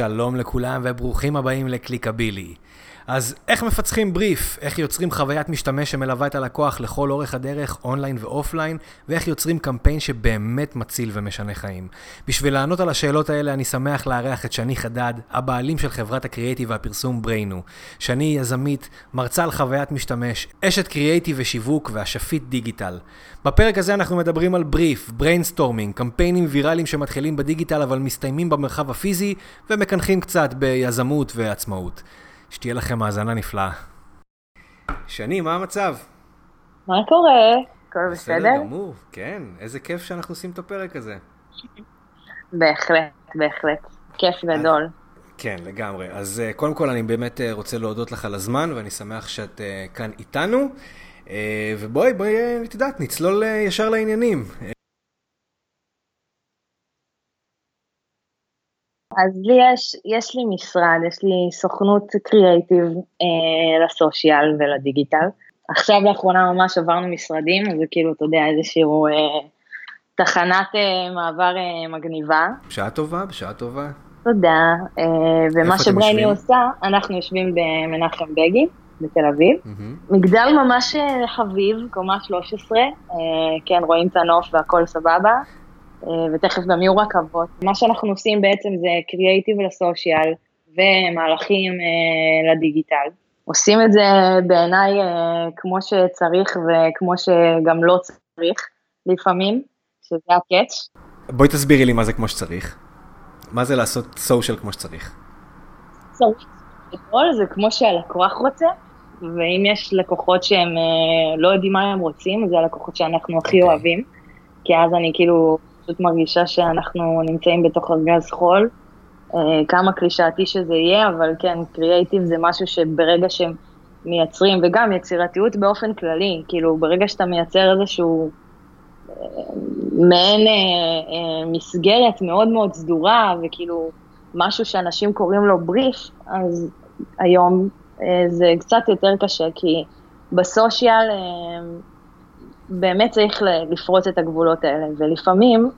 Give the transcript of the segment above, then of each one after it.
שלום לכולם וברוכים הבאים לקליקבילי. אז איך מפצחים בריף? איך יוצרים חוויית משתמש שמלווה את הלקוח לכל אורך הדרך, online ו offline? ואיך יוצרים קמפיין שבאמת מציל ומשנה חיים? בשביל לענות על השאלות האלה אני שמח לארח את שני חדד, הבעלים של חברת הקריאייטיב והפרסום בריינו. שני היא יזמית, מרצה על חוויית משתמש, אשת קריאייטיב ושיווק והשפיט דיגיטל. בפרק הזה אנחנו מדברים על בריף, brainstorming, קמפיינים ויראליים שמתחילים בדיגיטל אבל מסתיימים במרחב הפיזי ומקנחים קצת ביזמות ועצמאות. שתהיה לכם האזנה נפלאה. שני, מה המצב? מה קורה? הכל בסדר? בסדר גמור, כן. איזה כיף שאנחנו עושים את הפרק הזה. בהחלט, בהחלט. כיף גדול. כן, לגמרי. אז uh, קודם כל אני באמת uh, רוצה להודות לך על הזמן, ואני שמח שאת uh, כאן איתנו. ובואי, בואי, את יודעת, נצלול ישר לעניינים. אז לי יש, יש לי משרד, יש לי סוכנות קריאייטיב אה, לסושיאל ולדיגיטל. עכשיו לאחרונה ממש עברנו משרדים, אז זה כאילו, אתה יודע, איזשהו אה, תחנת אה, מעבר אה, מגניבה. בשעה טובה, בשעה טובה. תודה, אה, ומה שברייני עושה, אנחנו יושבים במנחם בגין. בתל אביב. Mm-hmm. מגדל ממש אה, חביב, קומה 13, אה, כן, רואים את הנוף והכל סבבה. אה, ותכף גם יהיו רכבות. מה שאנחנו עושים בעצם זה קריאייטיב לסושיאל ומהלכים אה, לדיגיטל. עושים את זה בעיניי אה, כמו שצריך וכמו שגם לא צריך לפעמים, שזה הקאץ'. בואי תסבירי לי מה זה כמו שצריך. מה זה לעשות סושיאל כמו שצריך? סושיאל זה כמו שהלקוח רוצה, ואם יש לקוחות שהם לא יודעים מה הם רוצים, זה הלקוחות שאנחנו הכי okay. אוקיי. אוהבים, כי אז אני כאילו פשוט מרגישה שאנחנו נמצאים בתוך ארגז חול. אה, כמה קלישאתי שזה יהיה, אבל כן, קריאייטיב זה משהו שברגע שמייצרים, וגם יצירתיות באופן כללי, כאילו ברגע שאתה מייצר איזשהו אה, מעין אה, אה, מסגרת מאוד מאוד סדורה, וכאילו משהו שאנשים קוראים לו בריף, אז היום אה, זה קצת יותר קשה, כי בסושיאל אה, באמת צריך לפרוץ את הגבולות האלה, ולפעמים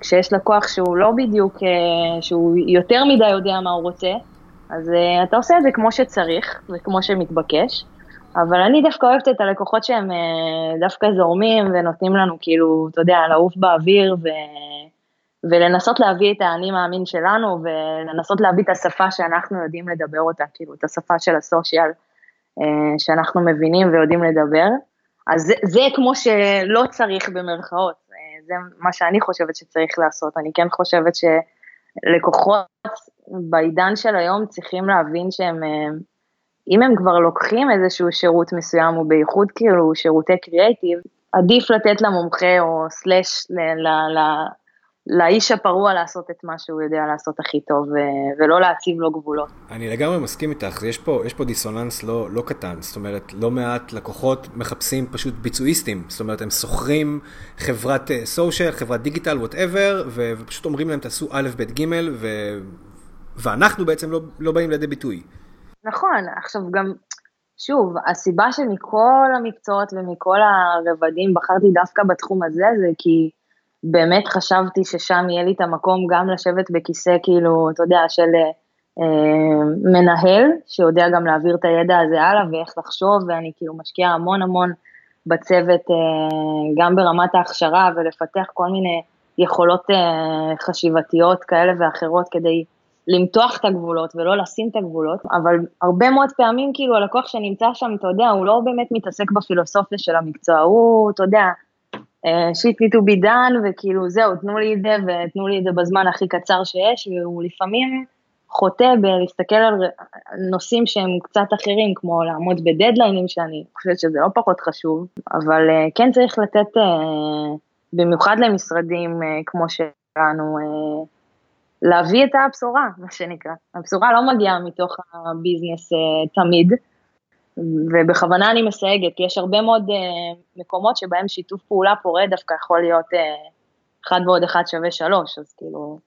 כשיש לקוח שהוא לא בדיוק, אה, שהוא יותר מדי יודע מה הוא רוצה, אז אה, אתה עושה את זה כמו שצריך וכמו שמתבקש, אבל אני דווקא אוהבת את הלקוחות שהם אה, דווקא זורמים ונותנים לנו כאילו, אתה יודע, לעוף באוויר ו... ולנסות להביא את האני מאמין שלנו ולנסות להביא את השפה שאנחנו יודעים לדבר אותה, כאילו את השפה של הסושיאל שאנחנו מבינים ויודעים לדבר. אז זה, זה כמו שלא צריך במרכאות, זה מה שאני חושבת שצריך לעשות. אני כן חושבת שלקוחות בעידן של היום צריכים להבין שהם, אה, אם הם כבר לוקחים איזשהו שירות מסוים, ובייחוד כאילו שירותי קריאייטיב, עדיף לתת למומחה או סלאש לאיש הפרוע לעשות את מה שהוא יודע לעשות הכי טוב, ולא להציב לו גבולות. אני לגמרי מסכים איתך, יש פה, יש פה דיסוננס לא, לא קטן, זאת אומרת, לא מעט לקוחות מחפשים פשוט ביצועיסטים, זאת אומרת, הם שוכרים חברת social, אה, חברת דיגיטל, whatever, ופשוט אומרים להם תעשו א', ב', ג', ו... ואנחנו בעצם לא, לא באים לידי ביטוי. נכון, עכשיו גם, שוב, הסיבה שמכל המקצועות ומכל הרבדים בחרתי דווקא בתחום הזה, זה כי באמת חשבתי ששם יהיה לי את המקום גם לשבת בכיסא, כאילו, אתה יודע, של אה, מנהל, שיודע גם להעביר את הידע הזה הלאה ואיך לחשוב, ואני כאילו משקיעה המון המון בצוות, אה, גם ברמת ההכשרה ולפתח כל מיני יכולות אה, חשיבתיות כאלה ואחרות כדי למתוח את הגבולות ולא לשים את הגבולות, אבל הרבה מאוד פעמים כאילו הלקוח שנמצא שם, אתה יודע, הוא לא באמת מתעסק בפילוסופיה של המקצוע, הוא, אתה יודע, שיט be done, וכאילו זהו, תנו לי את זה ותנו לי את זה בזמן הכי קצר שיש, והוא לפעמים חוטא בלהסתכל על נושאים שהם קצת אחרים, כמו לעמוד בדדליינים, שאני חושבת שזה לא פחות חשוב, אבל אה, כן צריך לתת, אה, במיוחד למשרדים אה, כמו שלנו, להביא את הבשורה, מה שנקרא. הבשורה לא מגיעה מתוך הביזנס תמיד, ובכוונה אני מסייגת, כי יש הרבה מאוד uh, מקומות שבהם שיתוף פעולה פורה דווקא יכול להיות uh, אחד ועוד אחד שווה שלוש, אז כאילו,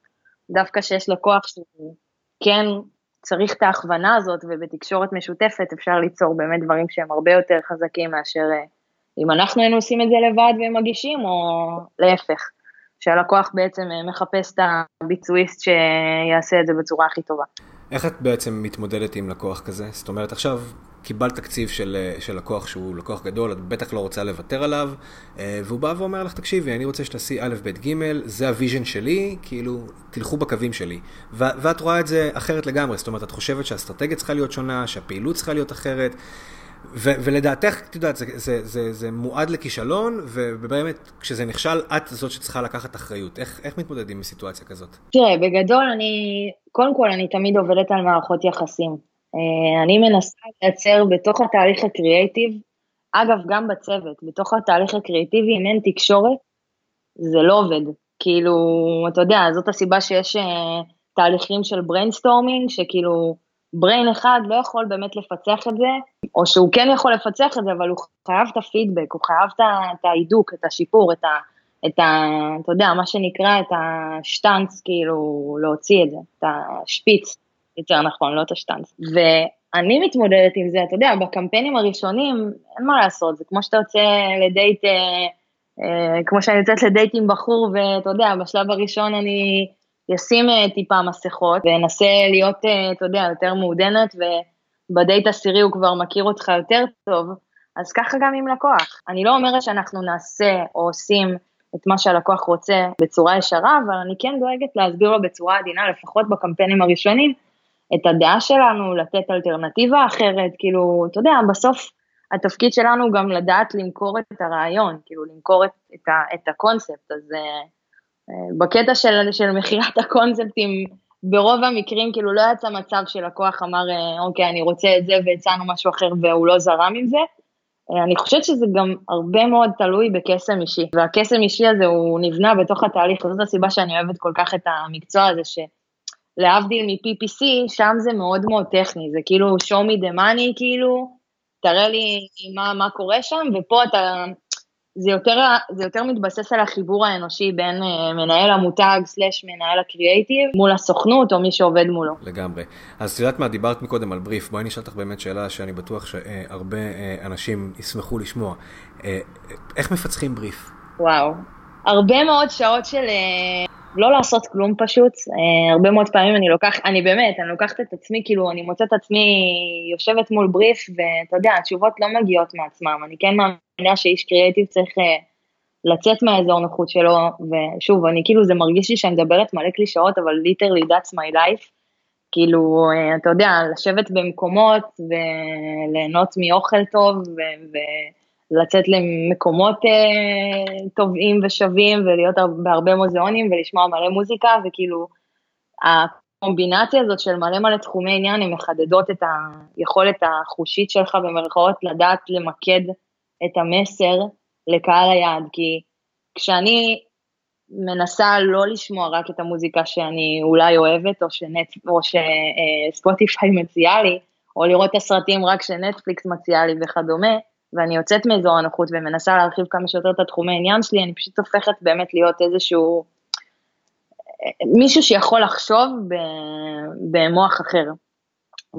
דווקא שיש לקוח שכן צריך את ההכוונה הזאת, ובתקשורת משותפת אפשר ליצור באמת דברים שהם הרבה יותר חזקים מאשר uh, אם אנחנו היינו עושים את זה לבד ומגישים, או להפך. שהלקוח בעצם מחפש את הביצועיסט שיעשה את זה בצורה הכי טובה. איך את בעצם מתמודדת עם לקוח כזה? זאת אומרת, עכשיו קיבלת תקציב של, של לקוח שהוא לקוח גדול, את בטח לא רוצה לוותר עליו, אה, והוא בא ואומר לך, תקשיבי, אני רוצה שתעשי א', ב', ג', זה ה vision שלי, כאילו, תלכו בקווים שלי. ו- ואת רואה את זה אחרת לגמרי, זאת אומרת, את חושבת שהאסטרטגיה צריכה להיות שונה, שהפעילות צריכה להיות אחרת, ו- ולדעתך, את יודעת, זה, זה, זה, זה מועד לכישלון, ובאמת, כשזה נכשל, את זאת שצריכה לקחת אחריות. איך, איך מתמודדים עם סיטואציה כזאת? תראה, בגדול, אני, קודם כל, אני תמיד עובדת על מערכות יחסים. אה, אני מנסה לייצר בתוך התהליך הקריאייטיב, אגב, גם בצוות, בתוך התהליך הקריאייטיבי, אם אין תקשורת, זה לא עובד. כאילו, אתה יודע, זאת הסיבה שיש אה, תהליכים של brainstorming, שכאילו brain אחד לא יכול באמת לפצח את זה, או שהוא כן יכול לפצח את זה, אבל הוא חייב את הפידבק, הוא חייב את ההידוק, את השיפור, את ה... את ה... אתה יודע, מה שנקרא, את השטאנץ, כאילו, להוציא את זה, את השפיץ. יותר נכון, לא את השטאנץ. ואני מתמודדת עם זה, אתה יודע, בקמפיינים הראשונים, אין מה לעשות, זה כמו שאתה יוצא לדייט, אה, אה, כמו שאני יוצאת לדייט עם בחור, ואתה יודע, בשלב הראשון אני אשים אה, טיפה מסכות, ואנסה להיות, אה, אתה יודע, יותר מעודנת, ובדייט עשירי הוא כבר מכיר אותך יותר טוב, אז ככה גם עם לקוח. אני לא אומרת שאנחנו נעשה או עושים את מה שהלקוח רוצה בצורה ישרה, אבל אני כן דואגת להסביר לו בצורה עדינה, לפחות בקמפיינים הראשונים, את הדעה שלנו, לתת אלטרנטיבה אחרת, כאילו, אתה יודע, בסוף התפקיד שלנו גם לדעת למכור את הרעיון, כאילו, למכור את, את, ה, את הקונספט, אז uh, בקטע של, של מכירת הקונספטים, ברוב המקרים כאילו לא יצא מצב שלקוח אמר, אה, אוקיי, אני רוצה את זה והצענו משהו אחר והוא לא זרם עם זה. אני חושבת שזה גם הרבה מאוד תלוי בקסם אישי, והקסם אישי הזה הוא נבנה בתוך התהליך, זאת הסיבה שאני אוהבת כל כך את המקצוע הזה, ש... להבדיל מ-PPC, שם זה מאוד מאוד טכני, זה כאילו show me the money, כאילו, תראה לי מה, מה קורה שם, ופה אתה, זה יותר, זה יותר מתבסס על החיבור האנושי בין uh, מנהל המותג סלאש מנהל הקריאייטיב מול הסוכנות או מי שעובד מולו. לגמרי. אז את יודעת מה, דיברת מקודם על בריף, בואי נשאל אותך באמת שאלה שאני בטוח שהרבה uh, אנשים ישמחו לשמוע. Uh, איך מפצחים בריף? וואו, הרבה מאוד שעות של... לא לעשות כלום פשוט, אה, הרבה מאוד פעמים אני לוקחת, אני באמת, אני לוקחת את עצמי, כאילו, אני מוצאת את עצמי יושבת מול בריף, ואתה יודע, התשובות לא מגיעות מעצמם, אני כן מאמינה שאיש קריאיטיב צריך אה, לצאת מהאזור נוחות שלו, ושוב, אני כאילו, זה מרגיש לי שאני מדברת מלא קלישאות, אבל literally that's my life, כאילו, אה, אתה יודע, לשבת במקומות וליהנות מאוכל טוב, ו... לצאת למקומות אה, טובים ושווים ולהיות בהרבה מוזיאונים ולשמוע מלא מוזיקה וכאילו הקומבינציה הזאת של מלא מלא תחומי עניין, הן מחדדות את היכולת החושית שלך במרכאות לדעת למקד את המסר לקהל היעד, כי כשאני מנסה לא לשמוע רק את המוזיקה שאני אולי אוהבת או, שנט, או שספוטיפיי מציעה לי, או לראות את הסרטים רק שנטפליקס מציעה לי וכדומה, ואני יוצאת מאזור הנוחות ומנסה להרחיב כמה שיותר את התחומי העניין שלי, אני פשוט הופכת באמת להיות איזשהו, מישהו שיכול לחשוב במוח אחר.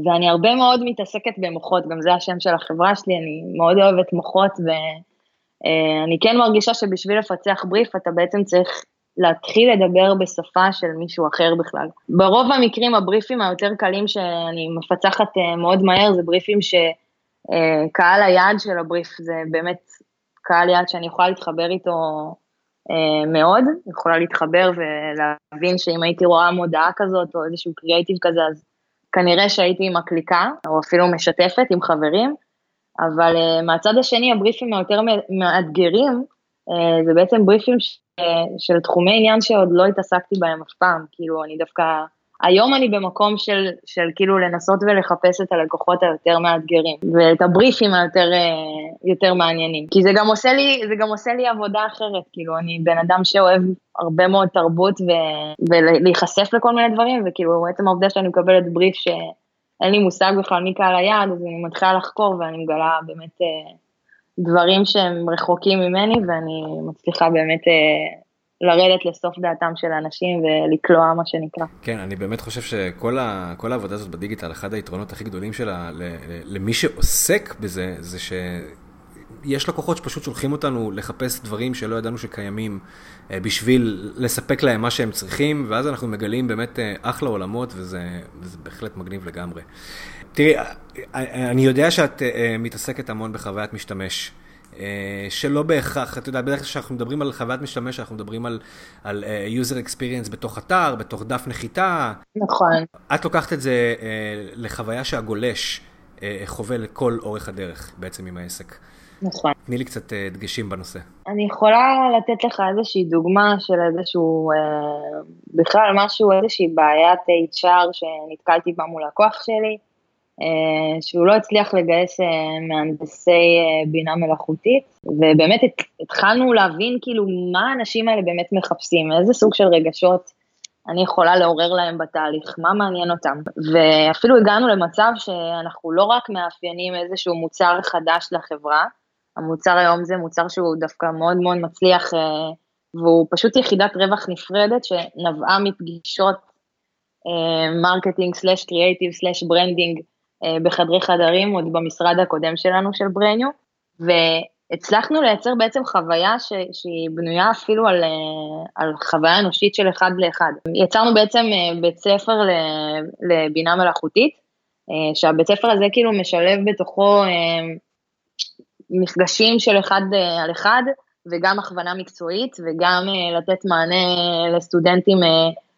ואני הרבה מאוד מתעסקת במוחות, גם זה השם של החברה שלי, אני מאוד אוהבת מוחות, ואני כן מרגישה שבשביל לפצח בריף אתה בעצם צריך להתחיל לדבר בשפה של מישהו אחר בכלל. ברוב המקרים הבריפים היותר קלים שאני מפצחת אה, מאוד מהר זה בריפים ש... אה, קהל היעד של הבריף זה באמת קהל יעד שאני יכולה להתחבר איתו אה, מאוד, יכולה להתחבר ולהבין שאם הייתי רואה מודעה כזאת או איזשהו קריאייטיב כזה, אז כנראה שהייתי עם הקליקה, או אפילו משתפת עם חברים, אבל uh, מהצד השני הבריפים היותר מאתגרים, זה בעצם בריפים ש, של תחומי עניין שעוד לא התעסקתי בהם אף פעם, כאילו אני דווקא היום אני במקום של, של כאילו לנסות ולחפש את הלקוחות היותר מאתגרים, ואת הבריפים היותר אה, יותר מעניינים. כי זה גם עושה לי, זה גם עושה לי עבודה אחרת, כאילו אני בן אדם שאוהב הרבה מאוד תרבות ו, ולהיחשף לכל מיני דברים, וכאילו עצם העובדה שאני מקבלת בריף שאין לי מושג בכלל מי קהל היעד, אז אני מתחילה לחקור ואני מגלה באמת אה, דברים שהם רחוקים ממני, ואני מצליחה באמת אה, לרדת לסוף דעתם של האנשים ולקלוע מה שנקרא. כן, אני באמת חושב שכל ה, העבודה הזאת בדיגיטל, אחד היתרונות הכי גדולים שלה למי שעוסק בזה, זה ש... יש לקוחות שפשוט שולחים אותנו לחפש דברים שלא ידענו שקיימים בשביל לספק להם מה שהם צריכים, ואז אנחנו מגלים באמת אחלה עולמות, וזה, וזה בהחלט מגניב לגמרי. תראי, אני יודע שאת מתעסקת המון בחוויית משתמש. אה, שלא בהכרח, אתה יודע, בדרך כלל כשאנחנו מדברים על חוויית משתמש, אנחנו מדברים על, על uh, user experience בתוך אתר, בתוך דף נחיתה. נכון. את לוקחת את זה uh, לחוויה שהגולש חווה לכל אורך הדרך בעצם עם העסק. נכון. תני לי קצת דגשים בנושא. אני יכולה לתת לך איזושהי דוגמה של איזשהו, בכלל משהו, איזושהי בעיית HR שנתקלתי בה מול לקוח שלי. אה, שהוא לא הצליח לגייס אה, מהנדסי אה, בינה מלאכותית, ובאמת התחלנו להבין כאילו מה האנשים האלה באמת מחפשים, איזה סוג של רגשות אני יכולה לעורר להם בתהליך, מה מעניין אותם. ואפילו הגענו למצב שאנחנו לא רק מאפיינים איזשהו מוצר חדש לחברה, המוצר היום זה מוצר שהוא דווקא מאוד מאוד מצליח, והוא פשוט יחידת רווח נפרדת שנבעה מפגישות marketing slash creative slash branding בחדרי חדרים, עוד במשרד הקודם שלנו של בריינו, והצלחנו לייצר בעצם חוויה ש, שהיא בנויה אפילו על, אה, על חוויה אנושית של אחד לאחד. יצרנו בעצם אה, בית ספר לבינה מלאכותית, שהבית ספר הזה כאילו משלב בתוכו מפגשים של אחד על אחד, וגם הכוונה מקצועית, וגם לתת מענה לסטודנטים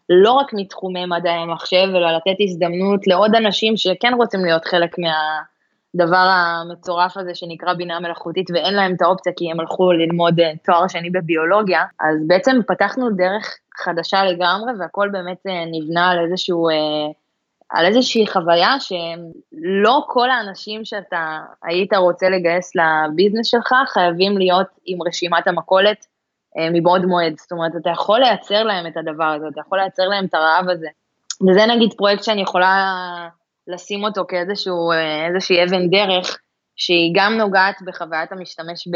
לא רק מתחומי מדעי המחשב, אלא לתת הזדמנות לעוד אנשים שכן רוצים להיות חלק מהדבר המטורף הזה שנקרא בינה מלאכותית, ואין להם את האופציה כי הם הלכו ללמוד אה, תואר שני בביולוגיה, אז בעצם פתחנו דרך חדשה לגמרי, והכל באמת אה, נבנה על איזשהו... אה, על איזושהי חוויה שלא כל האנשים שאתה היית רוצה לגייס לביזנס שלך חייבים להיות עם רשימת המכולת מבעוד מועד. זאת אומרת, אתה יכול לייצר להם את הדבר הזה, אתה יכול לייצר להם את הרעב הזה. וזה נגיד פרויקט שאני יכולה לשים אותו כאיזשהו, אה, אבן דרך, שהיא גם נוגעת בחוויית המשתמש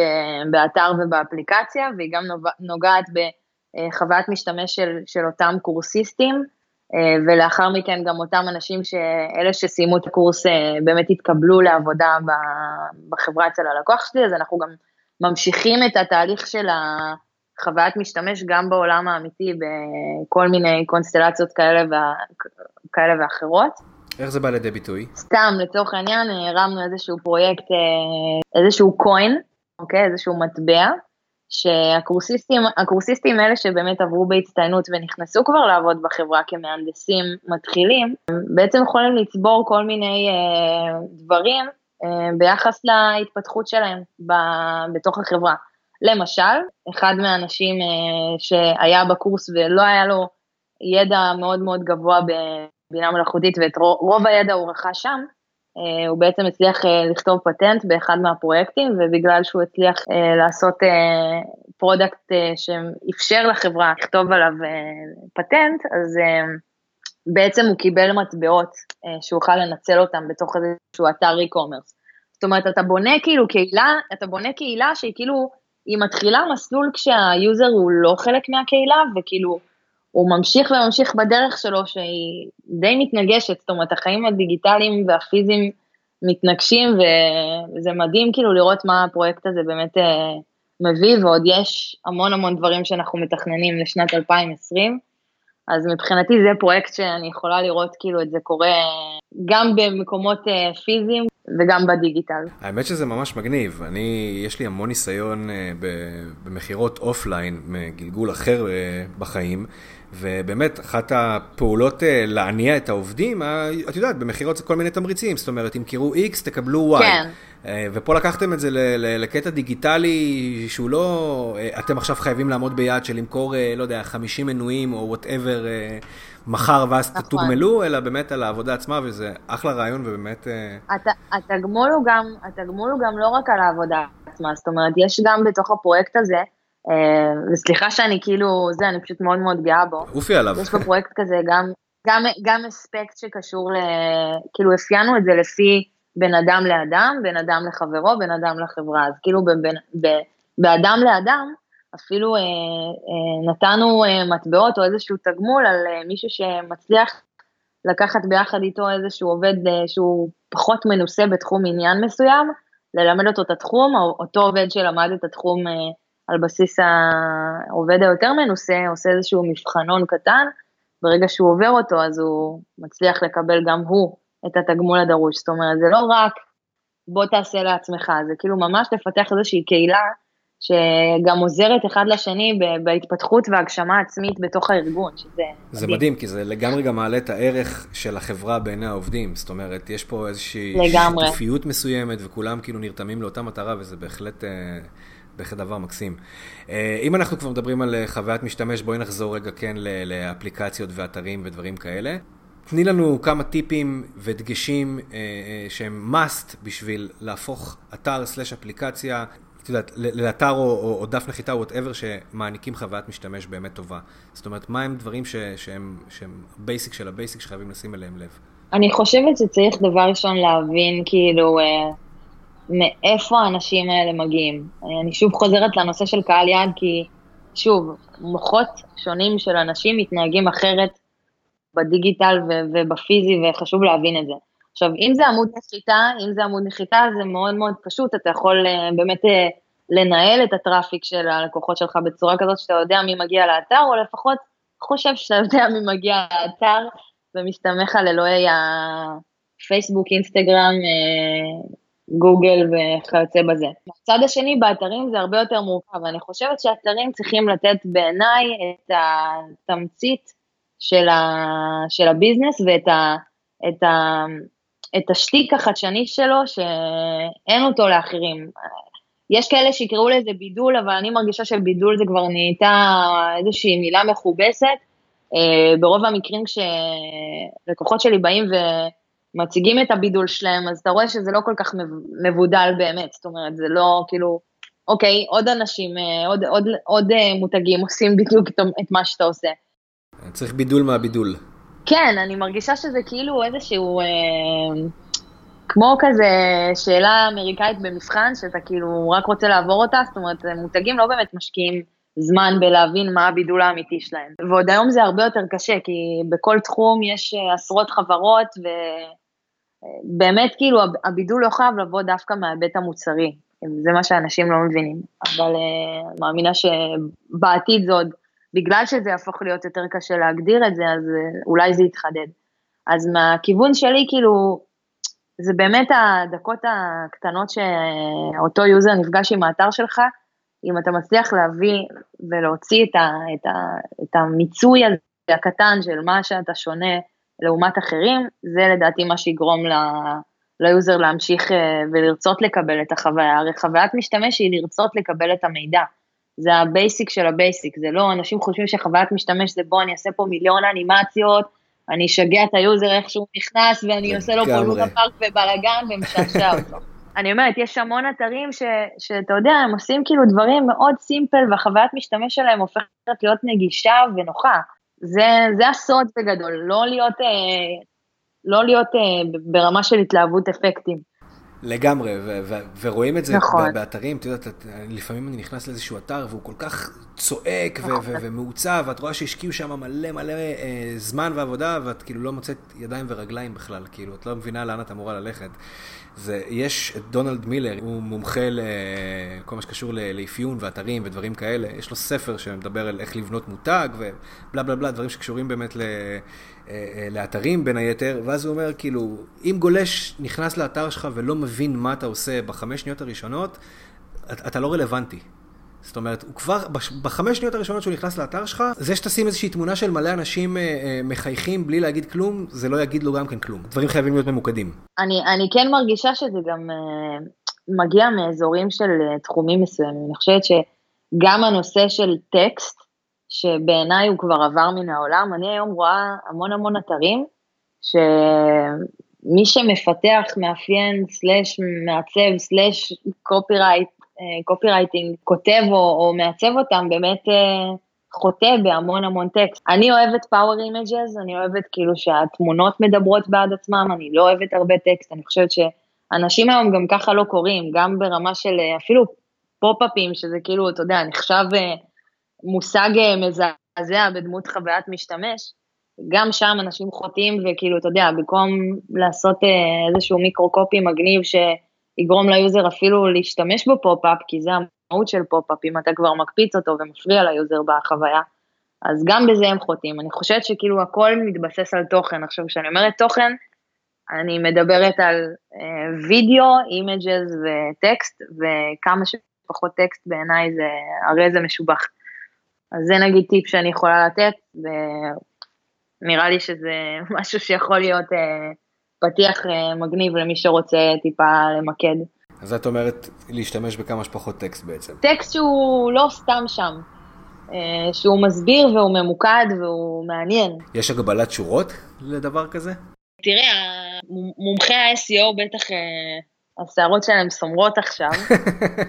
באתר ובאפליקציה, והיא גם נוגעת בחוויית משתמש של, של אותם קורסיסטים, אה, ולאחר מכן גם אותם אנשים שאלה שסיימו את הקורס באמת התקבלו לעבודה בחברה אצל הלקוח שלי, אז אנחנו גם ממשיכים את התהליך של ה... חוויית משתמש גם בעולם האמיתי בכל מיני קונסטלציות כאלה, וה... כאלה ואחרות. איך זה בא לידי ביטוי? סתם, לצורך העניין, הרמנו איזשהו פרויקט, אה, איזשהו קוין, אוקיי? איזשהו מטבע, שהקורסיסטים, הקורסיסטים האלה שבאמת עברו בהצטיינות ונכנסו כבר לעבוד בחברה כמהנדסים מתחילים, בעצם יכולים לצבור כל מיני אה, דברים אה, ביחס להתפתחות שלהם ב, בתוך החברה. למשל, אחד מהאנשים אה, שהיה בקורס ולא היה לו ידע מאוד מאוד גבוה בבינה מלאכותית ואת רוב הידע הוא רכש שם, אה, הוא בעצם הצליח אה, לכתוב פטנט באחד מהפרויקטים, ובגלל שהוא הצליח לעשות product שאפשר לחברה לכתוב עליו פטנט, אז בעצם הוא קיבל מטבעות שהוא יוכל לנצל אותם בתוך איזשהו אתר e-commerce. זאת אומרת, אתה בונה כאילו קהילה, אתה בונה קהילה שהיא כאילו היא מתחילה מסלול כשהיוזר הוא לא חלק מהקהילה, וכאילו, הוא ממשיך וממשיך בדרך שלו שהיא די מתנגשת, זאת אומרת, החיים הדיגיטליים והפיזיים מתנגשים, וזה מדהים כאילו לראות מה הפרויקט הזה באמת אה, מביא, ועוד יש המון המון דברים שאנחנו מתכננים לשנת 2020. אז מבחינתי זה פרויקט שאני יכולה לראות כאילו את זה קורה גם במקומות אה, פיזיים וגם בדיגיטל. האמת שזה ממש מגניב. אני, יש לי המון ניסיון אה, במכירות offline מגלגול אחר אה, בחיים. ובאמת, אחת הפעולות להניע את העובדים, את יודעת, במכירות זה כל מיני תמריצים, זאת אומרת, תמכרו X, תקבלו Y. כן. ופה לקחתם את זה לקטע דיגיטלי שהוא לא, אתם עכשיו חייבים לעמוד ביעד של למכור, לא יודע, 50 מנויים או whatever מחר ואז נכון. תתוגמלו, אלא באמת על העבודה עצמה, וזה אחלה רעיון ובאמת... הת, התגמול הוא גם, התגמול הוא גם לא רק על העבודה עצמה, זאת אומרת, יש גם בתוך הפרויקט הזה, אה, וסליחה שאני כאילו, זה, אני פשוט מאוד מאוד גאה בו. עופי עליו. יש בפרויקט כזה גם, גם, גם אספקט שקשור ל... כאילו אפיינו את זה לפי בין אדם לאדם, בין אדם לחברו, בין אדם לחברה. אז כאילו בין, בין, באדם לאדם, אפילו אה, אה, נתנו אה, מטבעות או איזשהו תגמול על אה, מישהו שמצליח לקחת ביחד איתו איזשהו עובד אה, שהוא פחות מנוסה בתחום עניין מסוים, ללמד אותו את התחום, או אותו עובד שלמד את התחום אה, על בסיס העובד היותר מנוסה, עושה איזשהו מבחנון קטן, ברגע שהוא עובר אותו, אז הוא מצליח לקבל גם הוא את התגמול הדרוש. זאת אומרת, זה לא רק בוא תעשה לעצמך, זה כאילו ממש לפתח איזושהי קהילה שגם עוזרת אחד לשני בהתפתחות והגשמה עצמית בתוך הארגון, שזה זה מדהים. מדהים, כי זה לגמרי גם מעלה את הערך של החברה בעיני העובדים. זאת אומרת, יש פה איזושהי לגמרי. שיתופיות מסוימת, וכולם כאילו נרתמים לאותה מטרה, וזה בהחלט... אה, בהחלט דבר מקסים. אה, אם אנחנו כבר מדברים על אה, חוויית משתמש, בואי נחזור רגע כן לאפליקציות ואתרים ודברים כאלה. תני לנו כמה טיפים ודגשים שהם must בשביל להפוך אתר סלש אפליקציה את יודעת, לאתר או, או, או דף נחיתה או whatever שמעניקים חוויית משתמש באמת טובה. זאת אומרת, מה הם דברים ש, שהם, שהם basic של ה basic שחייבים לשים אליהם לב? אני חושבת שצריך דבר ראשון להבין כאילו אה, מאיפה האנשים האלה מגיעים. אני שוב חוזרת לנושא של קהל יעד, כי שוב, מוחות שונים של אנשים מתנהגים אחרת בדיגיטל ובפיזי, וחשוב להבין את זה. עכשיו, אם זה עמוד נחיתה, אם זה עמוד נחיתה, זה מאוד מאוד פשוט, אתה יכול uh, באמת uh, לנהל את הטראפיק של הלקוחות שלך בצורה כזאת שאתה יודע מי מגיע לאתר, או לפחות חושב שאתה יודע מי מגיע לאתר, ומסתמך על אלוהי הפייסבוק, אינסטגרם, uh, גוגל וכיוצא בזה. מהצד השני, באתרים זה הרבה יותר מורכב, אני חושבת שאתרים צריכים לתת בעיניי את התמצית של, ה, של הביזנס ואת ה, את ה, את השטיק החדשני שלו, שאין אותו לאחרים. יש כאלה שיקראו לזה בידול, אבל אני מרגישה שבידול זה כבר נהייתה איזושהי מילה מכובסת. אה, ברוב המקרים כשלקוחות שלי באים ומציגים את הבידול שלהם, אז אתה רואה שזה לא כל כך מבודל באמת, זאת אומרת, זה לא כאילו, אוקיי, עוד אנשים, אה, עוד, עוד, עוד אה, מותגים עושים בדיוק את מה שאתה עושה. צריך בידול מהבידול. כן, אני מרגישה שזה כאילו איזשהו, אה, כמו כזה שאלה אמריקאית במבחן, שאתה כאילו רק רוצה לעבור אותה, זאת אומרת, מותגים לא באמת משקיעים זמן בלהבין מה הבידול האמיתי שלהם. ועוד היום זה הרבה יותר קשה, כי בכל תחום יש אה, עשרות חברות, ובאמת כאילו הבידול לא חייב לבוא דווקא מההיבט המוצרי, זה מה שאנשים לא מבינים, אבל אה, מאמינה שבעתיד זה עוד... בגלל שזה יהפוך להיות יותר קשה להגדיר את זה, אז אה, אולי זה יתחדד. אז מהכיוון שלי, כאילו, זה באמת הדקות הקטנות שאותו יוזר נפגש עם האתר שלך, אם אתה מצליח להביא ולהוציא את, ה, את, ה, את המיצוי הזה הקטן של מה שאתה שונה לעומת אחרים, זה לדעתי מה שיגרום ל, ל user להמשיך אה, ולרצות לקבל את החוויה. הרי חוויית משתמש היא לרצות לקבל את המידע. זה ה basic של ה basic, זה לא, אנשים חושבים שחוויית משתמש זה בוא אני אעשה פה מיליון אנימציות, אני אשגע את ה user איך שהוא נכנס ואני עושה לו פה לונה פארק ובלאגן ומשעשע אותו. אני אומרת, יש המון אתרים ש, שאתה יודע, הם עושים כאילו דברים מאוד סימפל והחוויית משתמש שלהם הופכת להיות נגישה ונוחה. זה, זה הסוד בגדול, לא להיות, אה, לא להיות אה, ברמה של התלהבות אפקטים. לגמרי, ורואים את זה נכון. באתרים, את יודעת, לפעמים אני נכנס לאיזשהו אתר והוא כל כך צועק נכון. ומעוצב, ואת רואה שהשקיעו שם מלא מלא אה, זמן ועבודה, ואת כאילו לא מוצאת ידיים ורגליים בכלל, כאילו, את לא מבינה לאן את אמורה ללכת. זה, יש את דונלד מילר, הוא מומחה לכל מה שקשור לאפיון ואתרים ודברים כאלה, יש לו ספר שמדבר על איך לבנות מותג ובלה בלה בלה, דברים שקשורים באמת ל... אה, אה, לאתרים בין היתר, ואז הוא אומר, כאילו, אם גולש נכנס לאתר שלך ולא מבין מה אתה עושה בחמש שניות הראשונות, אתה לא רלוונטי. זאת אומרת, הוא כבר, בחמש שניות הראשונות שהוא נכנס לאתר שלך, זה שתשים איזושהי תמונה של מלא אנשים אה, מחייכים בלי להגיד כלום, זה לא יגיד לו גם כן כלום. דברים חייבים להיות ממוקדים. אני, אני כן מרגישה שזה גם אה, מגיע מאזורים של אה, תחומים מסוימים. אני חושבת שגם הנושא של טקסט, שבעיניי הוא כבר עבר מן העולם. אני היום רואה המון המון אתרים, שמי שמפתח, מאפיין, slash מעצב, slash copywrite, copywriting, כותב או, או מעצב אותם, באמת אה, חוטא בהמון המון טקסט. אני אוהבת power images, אני אוהבת כאילו שהתמונות מדברות בעד עצמם, אני לא אוהבת הרבה טקסט, אני חושבת שאנשים היום גם ככה לא קוראים, גם ברמה של אה, אפילו פופ-אפים, שזה כאילו, אתה יודע, נחשב אה, מושג אה, מזעזע בדמות חוויית משתמש, גם שם אנשים חוטאים וכאילו, אתה יודע, במקום לעשות אה, איזשהו microcopy מגניב ש... יגרום ל user אפילו להשתמש ב pop-up, כי זה המהות של pop-up, אם אתה כבר מקפיץ אותו ומפריע ל user בחוויה, אז גם בזה הם חוטאים. אני חושבת שכאילו הכל מתבסס על תוכן. עכשיו, כשאני אומרת תוכן, אני מדברת על אה, וידאו, images וטקסט, וכמה שפחות טקסט בעיניי זה, הרי זה משובח. אז זה נגיד טיפ שאני יכולה לתת, ונראה לי שזה משהו שיכול להיות אה, פתיח אה, מגניב למי שרוצה טיפה למקד. אז את אומרת להשתמש בכמה שפחות טקסט בעצם. טקסט שהוא לא סתם שם, אה, שהוא מסביר והוא ממוקד והוא מעניין. יש הגבלת שורות לדבר כזה? תראה, מומחי ה-SEO בטח, השערות שלהם סומרות עכשיו.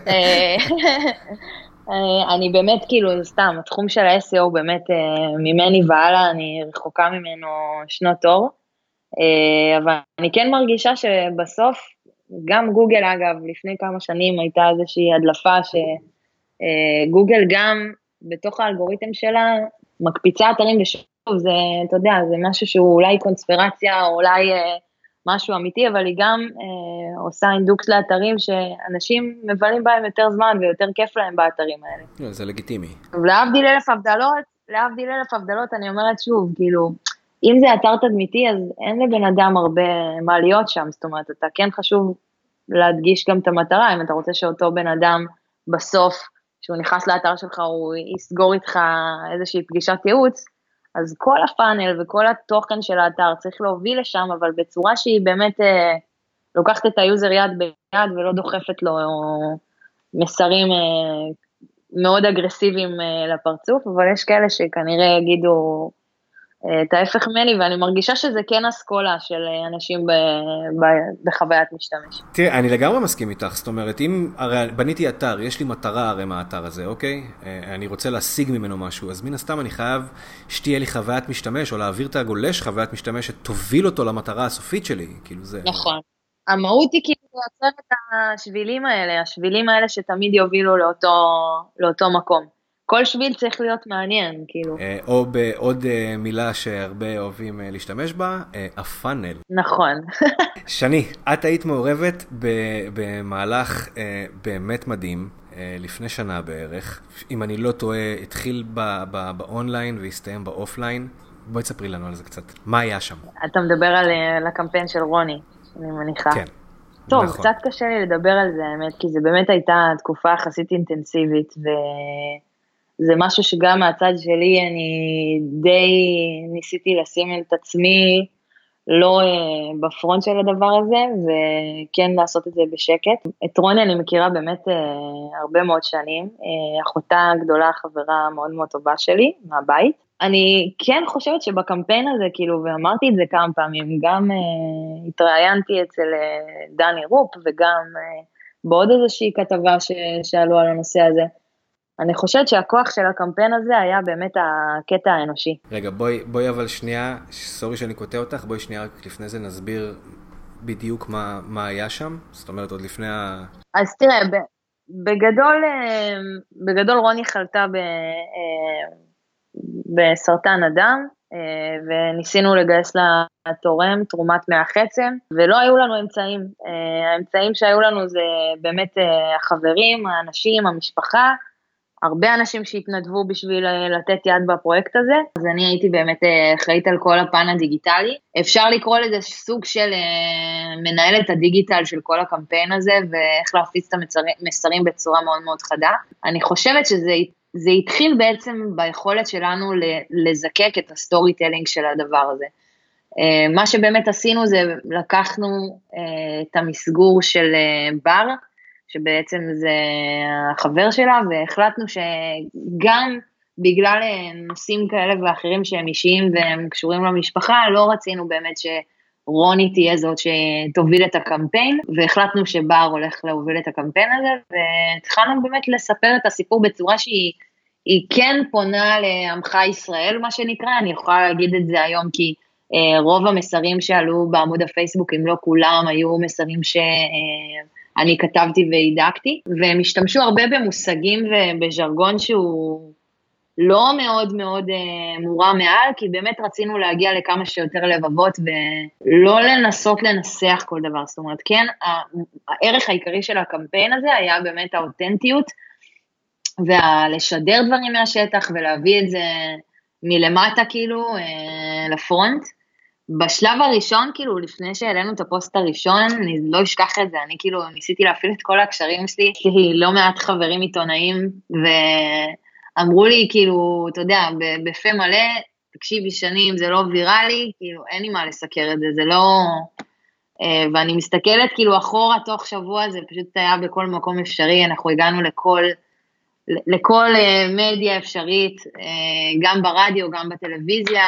אה, אני באמת, כאילו, סתם, התחום של ה-SEO באמת אה, ממני והלאה, אני רחוקה ממנו שנות אור, אה, אבל אני כן מרגישה שבסוף, גם גוגל אגב, לפני כמה שנים הייתה איזושהי הדלפה שגוגל גם בתוך האלגוריתם שלה מקפיצה אתרים, ושוב, זה, אתה יודע, זה משהו שהוא אולי קונספירציה, או אולי משהו אמיתי, אבל היא גם אה, עושה אינדוקס לאתרים שאנשים מבלים בהם יותר זמן ויותר כיף להם באתרים האלה. לא, זה לגיטימי. להבדיל אלף הבדלות, להבדיל אלף הבדלות, אני אומרת שוב, כאילו, אם זה אתר תדמיתי, אז אין לבן אדם הרבה מה להיות שם, זאת אומרת, אתה כן חשוב להדגיש גם את המטרה, אם אתה רוצה שאותו בן אדם בסוף, כשהוא נכנס לאתר שלך, הוא יסגור איתך איזושהי פגישת ייעוץ, אז כל ה funnel וכל התוכן של האתר צריך להוביל לשם, אבל בצורה שהיא באמת אה, לוקחת את ה user יד ביד ולא דוחפת לו מסרים אה, מאוד אגרסיביים אה, לפרצוף, אבל יש כאלה שכנראה יגידו, את ההפך ממני, ואני מרגישה שזה כן אסכולה של אה, אנשים ב, ב, בחוויית משתמש. תראה, אני לגמרי מסכים איתך, זאת אומרת, אם, הרי בניתי אתר, יש לי מטרה הרי מהאתר הזה, אוקיי? אה, אני רוצה להשיג ממנו משהו, אז מן הסתם אני חייב שתהיה לי חוויית משתמש, או להעביר את הגולש חוויית משתמש שתוביל אותו למטרה הסופית שלי, כאילו זה... נכון. המהות היא כאילו לייצר את השבילים האלה, השבילים האלה שתמיד יובילו לאותו, לאותו מקום. כל שביל צריך להיות מעניין, כאילו. אה, או בעוד אה, מילה שהרבה אוהבים אה, להשתמש בה, הפאנל. נכון. שני, את היית מעורבת במהלך באמת מדהים, לפני שנה בערך. אם אני לא טועה, התחיל באונליין והסתיים באופליין. בואי תספרי לנו על זה קצת. מה היה שם? אתה מדבר על הקמפיין של רוני, אני מניחה. כן. טוב, נכון. קצת קשה לי לדבר על זה, האמת, כי זה באמת הייתה תקופה יחסית אינטנסיבית, ו... זה משהו שגם מהצד שלי אני די ניסיתי לשים את עצמי לא uh, בפרונט של הדבר הזה, וכן לעשות את זה בשקט. את רוני אני מכירה באמת uh, הרבה מאוד שנים, uh, אחותה גדולה, חברה מאוד מאוד טובה שלי, מהבית. אני כן חושבת שבקמפיין הזה, כאילו, ואמרתי את זה כמה פעמים, גם uh, התראיינתי אצל uh, דני רופ וגם uh, בעוד איזושהי כתבה ששאלו על הנושא הזה. אני חושבת שהכוח של הקמפיין הזה היה באמת הקטע האנושי. רגע, בואי, בואי אבל שנייה, סורי שאני קוטע אותך, בואי שנייה רק לפני זה נסביר בדיוק מה, מה היה שם, זאת אומרת עוד לפני ה... אז תראה, בגדול, אה, בגדול רוני חלתה ב, אה, בסרטן הדם, אה, וניסינו לגייס לה תורם, תרומת מח עצם, ולא היו לנו אמצעים. האמצעים שהיו לנו זה באמת החברים, האנשים, המשפחה, הרבה אנשים שהתנדבו בשביל אה, לתת יד בפרויקט הזה, אז אני הייתי באמת אה, אחראית על כל הפן הדיגיטלי. אפשר לקרוא לזה סוג של אה, מנהלת הדיגיטל של כל הקמפיין הזה, ואיך להפיץ את המסרים בצורה מאוד מאוד חדה. אני חושבת שזה זה התחיל בעצם ביכולת שלנו לזקק את ה storytelling של הדבר הזה. מה שבאמת עשינו זה לקחנו את המסגור של בר, שבעצם זה החבר שלה, והחלטנו שגם בגלל נושאים כאלה ואחרים שהם אישיים והם קשורים למשפחה, לא רצינו באמת שרוני תהיה זאת שתוביל את הקמפיין, והחלטנו שבר הולך להוביל את הקמפיין הזה, והתחלנו באמת לספר את הסיפור בצורה שהיא היא כן פונה לעמך ישראל, מה שנקרא, אני יכולה להגיד את זה היום כי אה, רוב המסרים שעלו בעמוד הפייסבוק, אם לא כולם, היו מסרים ש... אה, אני כתבתי והידקתי, והם השתמשו הרבה במושגים ובז'רגון שהוא לא מאוד מאוד uh, מורם מעל, כי באמת רצינו להגיע לכמה שיותר לבבות ולא לנסות לנסח כל דבר. זאת אומרת, כן, הערך העיקרי של הקמפיין הזה היה באמת האותנטיות, ולשדר דברים מהשטח ולהביא את זה מלמטה כאילו uh, לפרונט. בשלב הראשון, כאילו, לפני שהעלינו את הפוסט הראשון, אני לא אשכח את זה, אני כאילו ניסיתי להפעיל את כל הקשרים שלי, לי לא מעט חברים עיתונאים, ואמרו לי, כאילו, אתה יודע, בפה מלא, תקשיבי, שנים, זה לא ויראלי, כאילו, אין לי מה לסקר את זה, זה לא... אה, ואני מסתכלת כאילו אחורה תוך שבוע, זה פשוט היה בכל מקום אפשרי, אנחנו הגענו לכל, לכל אה, מדיה אפשרית, אה, גם ברדיו, גם בטלוויזיה,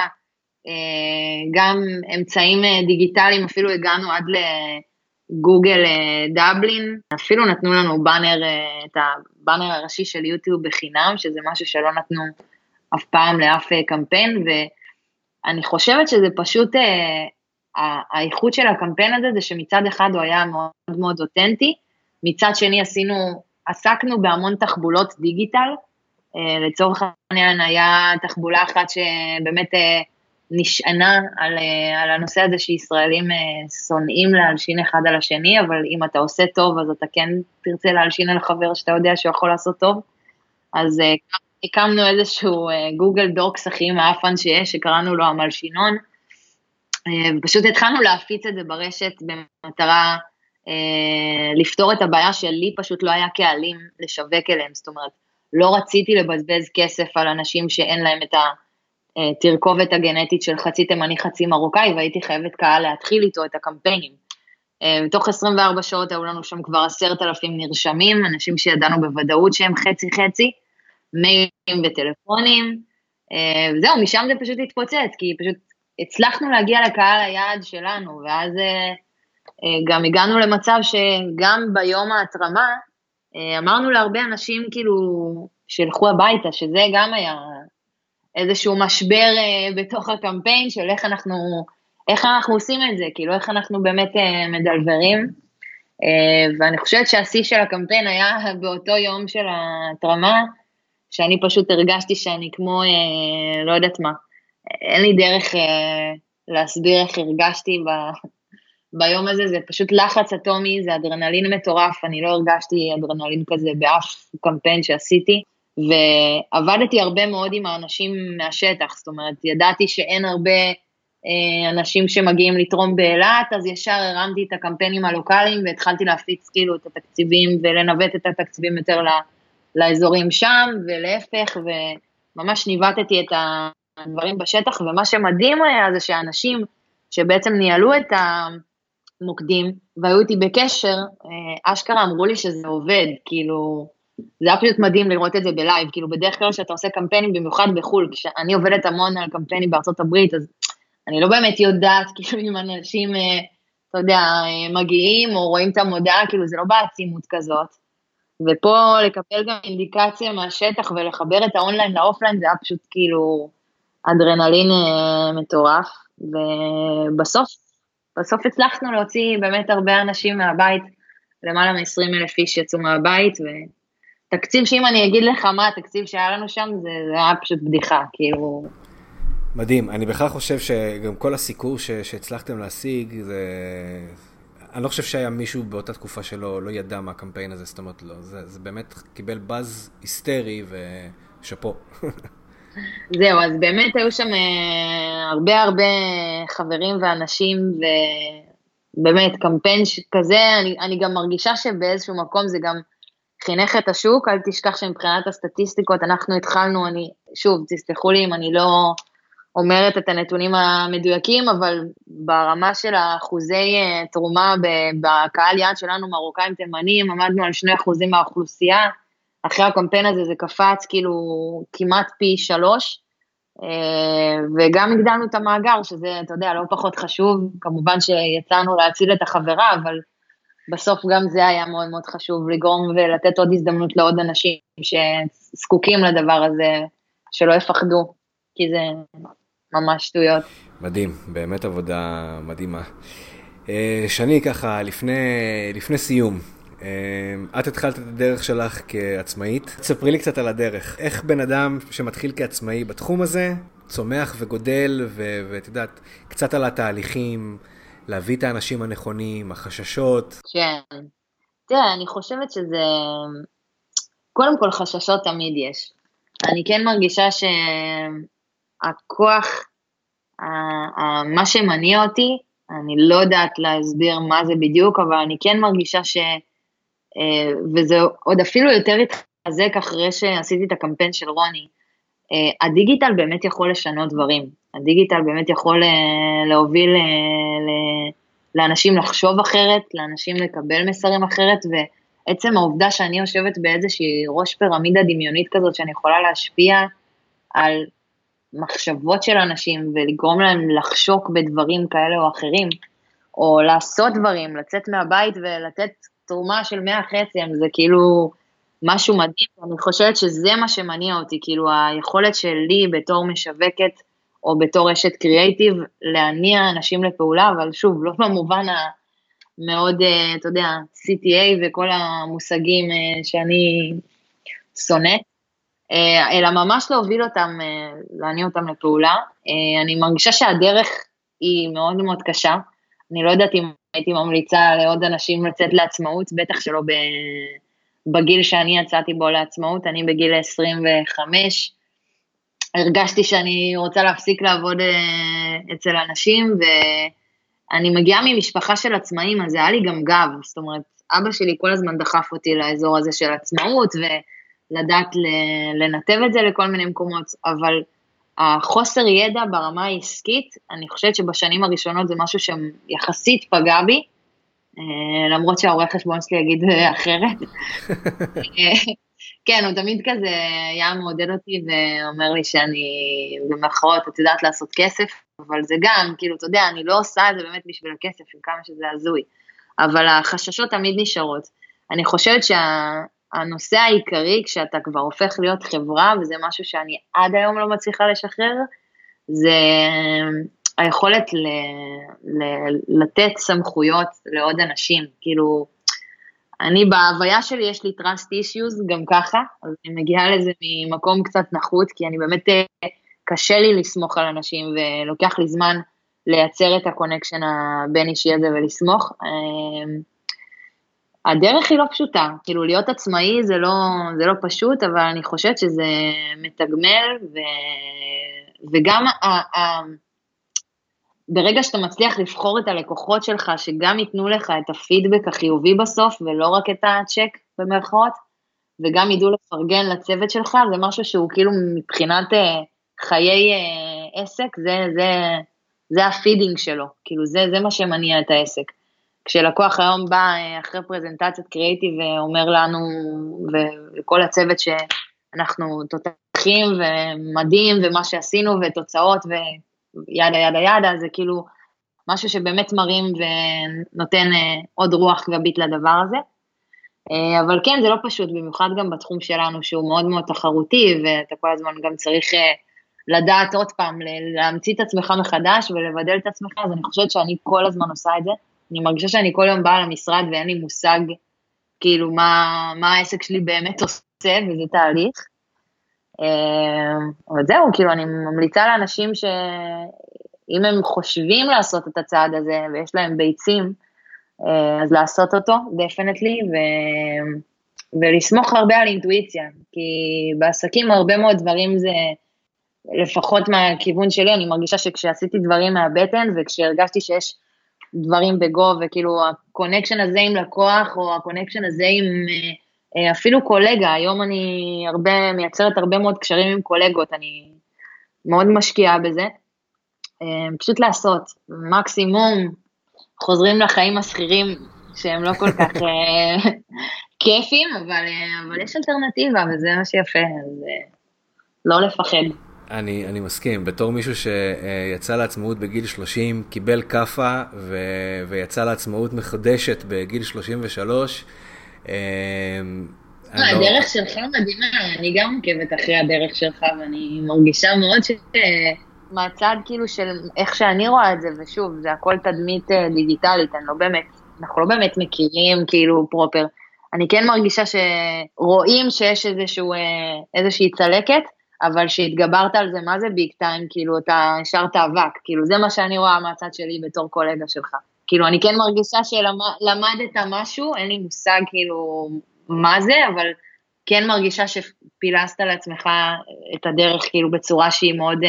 גם אמצעים אה, דיגיטליים, אפילו הגענו עד לגוגל אה, דבלין, אפילו נתנו לנו באנר, את הבאנר הראשי של יוטיוב בחינם, שזה משהו שלא נתנו אף פעם לאף קמפיין, ואני חושבת שזה פשוט, האיכות של הקמפיין הזה זה שמצד אחד הוא היה מאוד מאוד אותנטי, מצד שני עשינו, עסקנו בהמון תחבולות דיגיטל, לצורך העניין היה תחבולה אחת שבאמת נשענה על, אה, על הנושא הזה שישראלים אה, שונאים להלשין אחד על השני, אבל אם אתה עושה טוב אז אתה כן תרצה להלשין על חבר שאתה יודע שהוא יכול לעשות טוב. אז אה, הקמנו איזשהו גוגל דוקס הכי מאפן שיש, שקראנו לו המלשינון, ופשוט התחלנו להפיץ את זה ברשת במטרה לפתור את הבעיה שלי פשוט לא היה קהלים לשווק אליהם, זאת אומרת, לא רציתי לבזבז כסף על אנשים שאין להם את ה... אה, תרכובת הגנטית של חצי תימני חצי מרוקאי והייתי חייבת קהל להתחיל איתו את הקמפיינים. אה, בתוך 24 שעות היו לנו שם כבר עשרת אלפים נרשמים, אנשים שידענו בוודאות שהם חצי חצי, מיילים וטלפונים, אה, וזהו, משם זה פשוט התפוצץ, כי פשוט הצלחנו להגיע לקהל היעד שלנו, ואז גם הגענו למצב שגם ביום ההתרמה, אמרנו להרבה אנשים כאילו, שילכו הביתה, שזה גם היה איזשהו משבר uh, בתוך הקמפיין של איך אנחנו, איך אנחנו עושים את זה, כאילו איך אנחנו באמת uh, מדלברים. Uh, ואני חושבת שהשיא של הקמפיין היה באותו יום של ההתרמה, שאני פשוט הרגשתי שאני כמו, uh, לא יודעת מה, אין לי דרך uh, להסביר איך הרגשתי ב, ביום הזה, זה פשוט לחץ אטומי, זה אדרנלין מטורף, אני לא הרגשתי אדרנלין כזה באף קמפיין שעשיתי. ועבדתי הרבה מאוד עם האנשים מהשטח, זאת אומרת, ידעתי שאין הרבה אה, אנשים שמגיעים לתרום באילת, אז ישר הרמתי את הקמפיינים הלוקאליים והתחלתי להפיץ כאילו את התקציבים ולנווט את התקציבים יותר ל, לאזורים שם, ולהפך, וממש ניווטתי את הדברים בשטח, ומה שמדהים היה זה שאנשים שבעצם ניהלו את המוקדים והיו איתי בקשר, אה, אשכרה אמרו לי שזה עובד, כאילו, זה היה פשוט מדהים לראות את זה בלייב, כאילו בדרך כלל כשאתה עושה קמפיינים, במיוחד בחו"ל, כשאני עובדת המון על קמפיינים בארצות הברית, אז אני לא באמת יודעת, כאילו, אם אנשים, אה, אתה יודע, אה, מגיעים או רואים את המודעה, כאילו, זה לא בעצימות כזאת. ופה לקבל גם אינדיקציה מהשטח ולחבר את ה online ל offline, זה היה פשוט כאילו אדרנלין אה, מטורף. ובסוף, בסוף הצלחנו להוציא באמת הרבה אנשים מהבית, למעלה מ-20 אלף איש יצאו מהבית, ו... תקציב שאם אני אגיד לך מה התקציב שהיה לנו שם, זה, זה היה פשוט בדיחה, כאילו... מדהים, אני בכלל חושב שגם כל הסיקור ש, שהצלחתם להשיג, זה... אני לא חושב שהיה מישהו באותה תקופה שלא לא ידע מה הקמפיין הזה, זאת אומרת, לא, זה, זה באמת קיבל באז היסטרי ושאפו. זהו, אז באמת היו שם אה, הרבה הרבה חברים ואנשים, ובאמת קמפיין כזה, אני, אני גם מרגישה שבאיזשהו מקום זה גם חינך את השוק, אל תשכח שמבחינת הסטטיסטיקות אנחנו התחלנו, אני, שוב, תסלחו לי אם אני לא אומרת את הנתונים המדויקים, אבל ברמה של האחוזי אה, תרומה בקהל יעד שלנו, מרוקאים תימנים, עמדנו על 2% מהאוכלוסייה, אחרי הקמפיין הזה זה קפץ כאילו כמעט פי שלוש, אה, וגם הגדלנו את המאגר, שזה, אתה יודע, לא פחות חשוב, כמובן שיצאנו להציל את החברה, אבל בסוף גם זה היה מאוד מאוד חשוב, לגרום ולתת עוד הזדמנות לעוד אנשים שזקוקים לדבר הזה, שלא יפחדו, כי זה ממש שטויות. מדהים, באמת עבודה מדהימה. אה, שני, ככה, לפני, לפני סיום, את התחלת את הדרך שלך כעצמאית. תספרי לי קצת על הדרך. איך בן אדם שמתחיל כעצמאי בתחום הזה, צומח וגודל, ואת יודעת, קצת על התהליכים, להביא את האנשים הנכונים, החששות. כן. תראה, אני חושבת שזה... קודם כל, חששות תמיד יש. אני כן מרגישה שהכוח, מה שמניע אותי, אני לא יודעת להסביר מה זה בדיוק, אבל אני כן מרגישה ש... אה, וזה עוד אפילו יותר התחזק אחרי שעשיתי את הקמפיין של רוני. אה, הדיגיטל באמת יכול לשנות דברים. הדיגיטל באמת יכול אה, להוביל לאנשים לחשוב אחרת, לאנשים לקבל מסרים אחרת, ועצם העובדה שאני יושבת באיזושהי ראש פירמידה דמיונית כזאת, שאני יכולה להשפיע על מחשבות של אנשים ולגרום להם לחשוק בדברים כאלה או אחרים, או לעשות דברים, לצאת מהבית ולתת תרומה של מאה חצם, זה כאילו משהו מדהים, אני חושבת שזה מה שמניע אותי, כאילו היכולת שלי בתור משווקת, או בתור אשת קריאייטיב, להניע אנשים לפעולה, אבל שוב, לא במובן המאוד, אה, אתה יודע, CTA וכל המושגים אה, שאני שונאת, אה, אלא ממש להוביל אותם, להניע אותם לפעולה. אני מרגישה שהדרך היא מאוד מאוד קשה. אני לא יודעת אם הייתי ממליצה לעוד אנשים לצאת לעצמאות, בטח שלא בגיל שאני יצאתי בו לעצמאות, אני בגיל 25, הרגשתי שאני רוצה להפסיק לעבוד אה, אצל אנשים, ואני מגיעה ממשפחה של עצמאים, אז זה היה לי גם גב, זאת אומרת, אבא שלי כל הזמן דחף אותי לאזור הזה של עצמאות, ולדעת לנתב את זה לכל מיני מקומות, אבל החוסר ידע ברמה העסקית, אני חושבת שבשנים הראשונות זה משהו שיחסית פגע בי, אה, למרות שהעורך חשבון שלי יגיד אחרת. כן, הוא תמיד כזה היה מעודד אותי ואומר לי שאני במחרות, את יודעת לעשות כסף, אבל זה גם, כאילו, אתה יודע, אני לא עושה את זה באמת בשביל הכסף, עם כמה שזה הזוי, אבל החששות תמיד נשארות. אני חושבת שהנושא שה, העיקרי, כשאתה כבר הופך להיות חברה, וזה משהו שאני עד היום לא מצליחה לשחרר, זה היכולת ל, ל, לתת סמכויות לעוד אנשים, כאילו, אני בהוויה שלי יש לי trust issues גם ככה, אז אני מגיעה לזה ממקום קצת נחות, כי אני באמת, אה, קשה לי לסמוך על אנשים ולוקח לי זמן לייצר את ה connection הבין אישי הזה ולסמוך. אמ, הדרך היא לא פשוטה, כאילו להיות עצמאי זה לא, זה לא פשוט, אבל אני חושבת שזה מתגמל, ו, וגם ה, ה, ברגע שאתה מצליח לבחור את הלקוחות שלך, שגם ייתנו לך את הפידבק החיובי בסוף, ולא רק את הצ'ק במרכאות, וגם ידעו לפרגן לצוות שלך, זה משהו שהוא כאילו מבחינת אה, חיי אה, עסק, זה, זה, זה ה feeding שלו, כאילו זה, זה מה שמניע את העסק. כשלקוח היום בא אה, אחרי פרזנטציית קריאיטיב ואומר לנו ולכל הצוות שאנחנו תותחים ומדהים ומה שעשינו ותוצאות ו yada yada yada, זה כאילו משהו שבאמת מרים ונותן אה, עוד רוח גבית לדבר הזה. אה, אבל כן, זה לא פשוט, במיוחד גם בתחום שלנו שהוא מאוד מאוד תחרותי, ואתה כל הזמן גם צריך אה, לדעת עוד פעם, להמציא את עצמך מחדש ולבדל את עצמך, אז אני חושבת שאני כל הזמן עושה את זה. אני מרגישה שאני כל יום באה למשרד ואין לי מושג כאילו מה, מה העסק שלי באמת עושה, וזה תהליך. אבל זהו, כאילו אני ממליצה לאנשים שאם הם חושבים לעשות את הצעד הזה ויש להם ביצים, אה, אז לעשות אותו, דפנטלי, ו... ולסמוך הרבה על אינטואיציה, כי בעסקים הרבה מאוד דברים זה, לפחות מהכיוון שלי, אני מרגישה שכשעשיתי דברים מהבטן וכשהרגשתי שיש דברים בגו וכאילו ה connection הזה עם לקוח או ה connection הזה עם אה, אפילו קולגה, היום אני הרבה, מייצרת הרבה מאוד קשרים עם קולגות, אני מאוד משקיעה בזה. פשוט לעשות, מקסימום חוזרים לחיים השכירים שהם לא כל כך אה, כיפים, אבל, אה, אבל יש אלטרנטיבה וזה מה שיפה, אז אה, לא לפחד. אני, אני מסכים, בתור מישהו שיצא לעצמאות בגיל 30, קיבל כאפה ויצא לעצמאות מחודשת בגיל 33. לא... הדרך שלך מדהימה, אני גם עוקבת אחרי הדרך שלך ואני מרגישה מאוד ש... מהצד כאילו של איך שאני רואה את זה, ושוב, זה הכל תדמית אה, דיגיטלית, אני לא באמת, אנחנו לא באמת מכירים כאילו פרופר, אני כן מרגישה שרואים שיש איזשהו, איזושהי צלקת, אבל שהתגברת על זה, מה זה ביג טיים, כאילו אתה השארת אבק, כאילו זה מה שאני רואה מהצד שלי בתור קולגה שלך. כאילו אני כן מרגישה שלמדת משהו, אין לי מושג כאילו מה זה, אבל כן מרגישה שפילסת לעצמך את הדרך כאילו בצורה שהיא מאוד uh,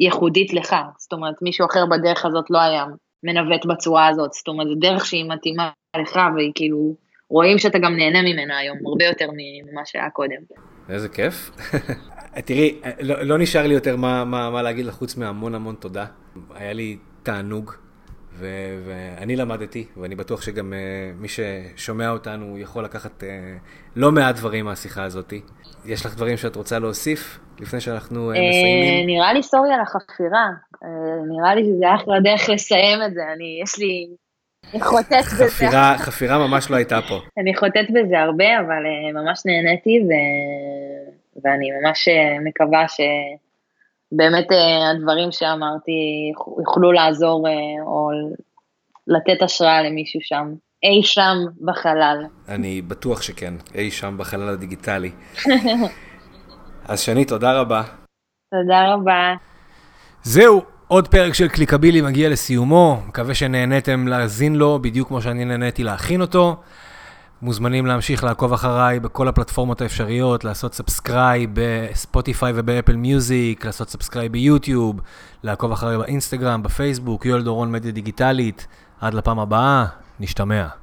ייחודית לך, זאת אומרת מישהו אחר בדרך הזאת לא היה מנווט בצורה הזאת, זאת אומרת זו דרך שהיא מתאימה לך והיא כאילו, רואים שאתה גם נהנה ממנה היום, הרבה יותר ממה שהיה קודם. איזה כיף. תראי, לא, לא נשאר לי יותר מה, מה, מה להגיד לך חוץ מהמון המון תודה. היה לי תענוג, ו- ואני למדתי, ואני בטוח שגם uh, מי ששומע אותנו יכול לקחת uh, לא מעט דברים מהשיחה הזאת. יש לך דברים שאת רוצה להוסיף לפני שאנחנו uh, מסיימים? נראה לי סורי על החפירה, uh, נראה לי שזה אחלה דרך לסיים את זה, אני, יש לי... אני חוטאת בזה. חפירה, חפירה ממש לא הייתה פה. אני חוטאת בזה הרבה, אבל uh, ממש נהניתי, ו... ואני ממש מקווה ש... באמת אה, הדברים שאמרתי יוכלו לעזור אה, או לתת השראה למישהו שם, אי שם בחלל. אני בטוח שכן, אי שם בחלל הדיגיטלי. אז שני, תודה רבה. תודה רבה. זהו, עוד פרק של קליקבילי מגיע לסיומו, מקווה שנהניתם להאזין לו בדיוק כמו שאני נהניתי להכין אותו. מוזמנים להמשיך לעקוב אחריי בכל הפלטפורמות האפשריות, לעשות subscribe בספוטיפיי ובאפל מיוזיק, לעשות subscribe ביוטיוב, לעקוב אחריי באינסטגרם, בפייסבוק, יואל דורון מדיה דיגיטלית. עד לפעם הבאה, נשתמע.